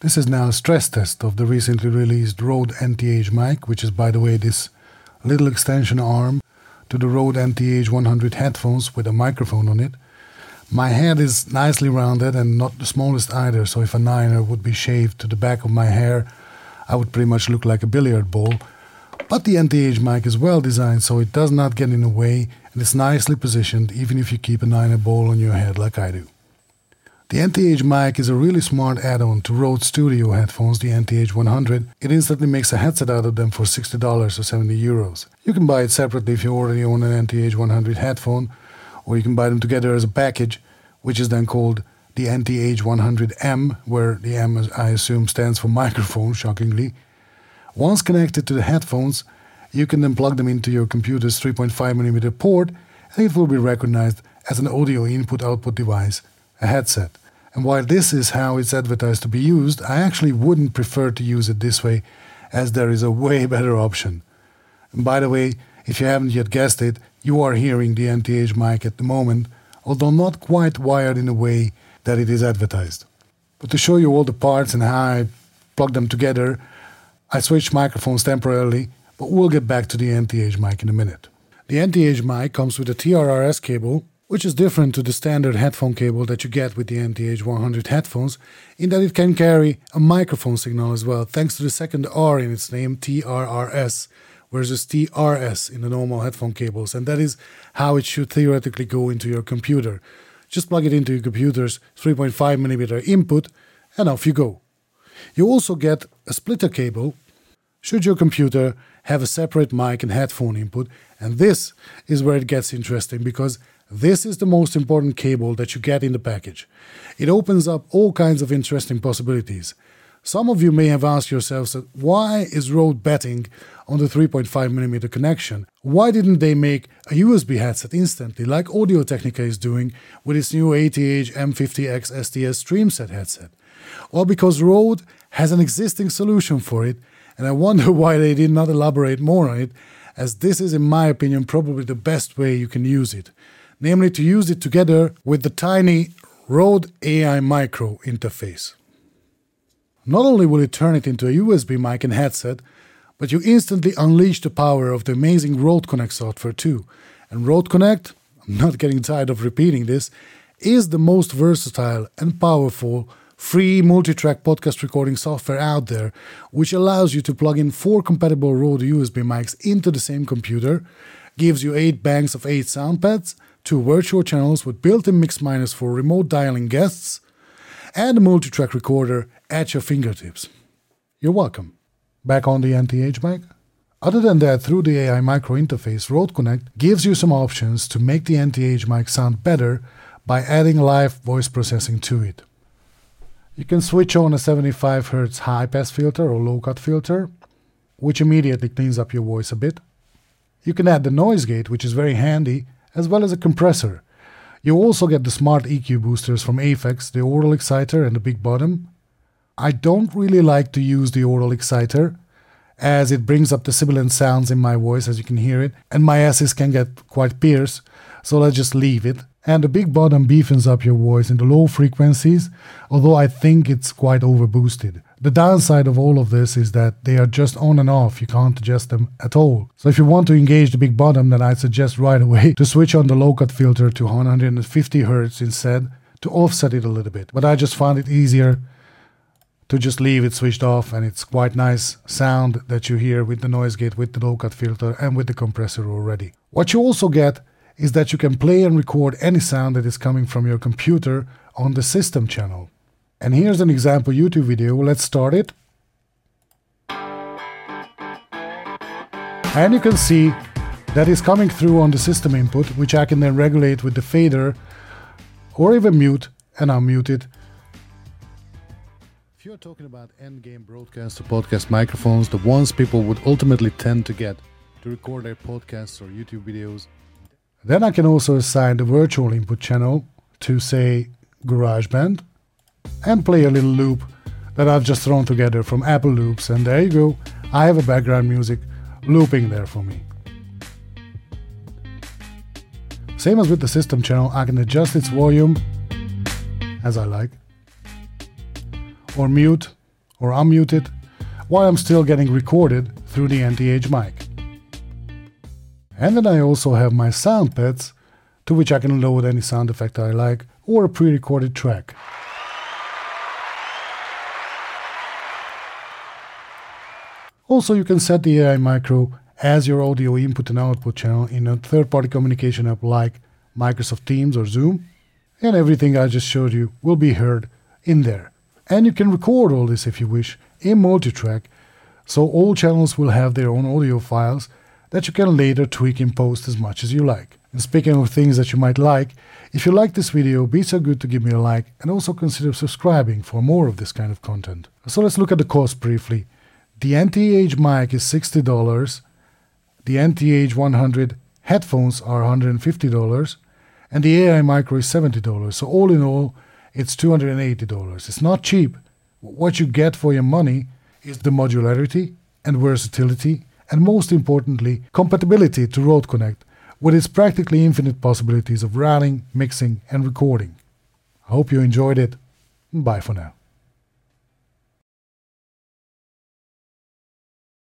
This is now a stress test of the recently released Rode NTH mic, which is, by the way, this little extension arm to the Rode NTH 100 headphones with a microphone on it. My head is nicely rounded and not the smallest either, so if a niner would be shaved to the back of my hair, I would pretty much look like a billiard ball. But the NTH mic is well designed so it does not get in the way and it's nicely positioned even if you keep a niner ball on your head like I do. The NTH mic is a really smart add-on to Rode Studio headphones, the NTH 100. It instantly makes a headset out of them for $60 or 70 euros. You can buy it separately if you already own an NTH 100 headphone, or you can buy them together as a package, which is then called the NTH 100M, where the M, I assume, stands for microphone, shockingly. Once connected to the headphones, you can then plug them into your computer's 3.5mm port, and it will be recognized as an audio input output device, a headset. And while this is how it's advertised to be used, I actually wouldn't prefer to use it this way, as there is a way better option. And by the way, if you haven't yet guessed it, you are hearing the NTH mic at the moment, although not quite wired in a way that it is advertised. But to show you all the parts and how I plug them together, I switched microphones temporarily, but we'll get back to the NTH mic in a minute. The NTH mic comes with a TRRS cable which is different to the standard headphone cable that you get with the NTH 100 headphones, in that it can carry a microphone signal as well, thanks to the second R in its name, TRRS, versus TRS in the normal headphone cables, and that is how it should theoretically go into your computer. Just plug it into your computer's 3.5mm input, and off you go. You also get a splitter cable should your computer have a separate mic and headphone input, and this is where it gets interesting because this is the most important cable that you get in the package. It opens up all kinds of interesting possibilities. Some of you may have asked yourselves why is Rode betting on the 3.5mm connection? Why didn't they make a USB headset instantly like Audio Technica is doing with its new ATH M50X STS StreamSet headset? Well, because Rode has an existing solution for it, and I wonder why they did not elaborate more on it, as this is, in my opinion, probably the best way you can use it namely to use it together with the tiny Rode AI Micro interface. Not only will it turn it into a USB mic and headset, but you instantly unleash the power of the amazing Rode Connect software too. And Rode Connect, I'm not getting tired of repeating this, is the most versatile and powerful free multi-track podcast recording software out there, which allows you to plug in four compatible Rode USB mics into the same computer, gives you eight banks of eight sound pads, two virtual channels with built-in mix minus for remote dialing guests, and a multi-track recorder at your fingertips. You're welcome. Back on the NTH mic? Other than that, through the AI micro interface, Rode Connect gives you some options to make the NTH mic sound better by adding live voice processing to it. You can switch on a 75 Hz high pass filter or low cut filter, which immediately cleans up your voice a bit. You can add the noise gate, which is very handy as well as a compressor. You also get the smart EQ boosters from Aphex, the Aural Exciter and the big bottom. I don't really like to use the Aural Exciter as it brings up the sibilant sounds in my voice as you can hear it and my asses can get quite pierced so let's just leave it and the big bottom beefens up your voice in the low frequencies although I think it's quite overboosted. The downside of all of this is that they are just on and off. You can't adjust them at all. So if you want to engage the big bottom, then I'd suggest right away to switch on the low cut filter to 150 Hz instead to offset it a little bit. But I just find it easier to just leave it switched off and it's quite nice sound that you hear with the noise gate, with the low cut filter and with the compressor already. What you also get is that you can play and record any sound that is coming from your computer on the system channel. And here's an example YouTube video. Let's start it. And you can see that is coming through on the system input, which I can then regulate with the fader or even mute and unmute it. If you're talking about endgame broadcast or podcast microphones, the ones people would ultimately tend to get to record their podcasts or YouTube videos, then I can also assign the virtual input channel to, say, GarageBand and play a little loop that I've just thrown together from Apple Loops and there you go, I have a background music looping there for me. Same as with the system channel, I can adjust its volume as I like, or mute or unmute it, while I'm still getting recorded through the NTH mic. And then I also have my sound pads, to which I can load any sound effect I like or a pre-recorded track. Also, you can set the AI Micro as your audio input and output channel in a third-party communication app like Microsoft Teams or Zoom, and everything I just showed you will be heard in there. And you can record all this if you wish in multi-track, so all channels will have their own audio files that you can later tweak in post as much as you like. And speaking of things that you might like, if you like this video, be so good to give me a like and also consider subscribing for more of this kind of content. So let's look at the cost briefly. The NTH mic is $60, the NTH 100 headphones are $150, and the AI micro is $70. So all in all, it's $280. It's not cheap. What you get for your money is the modularity and versatility, and most importantly, compatibility to Rode Connect with its practically infinite possibilities of routing, mixing, and recording. I hope you enjoyed it. Bye for now.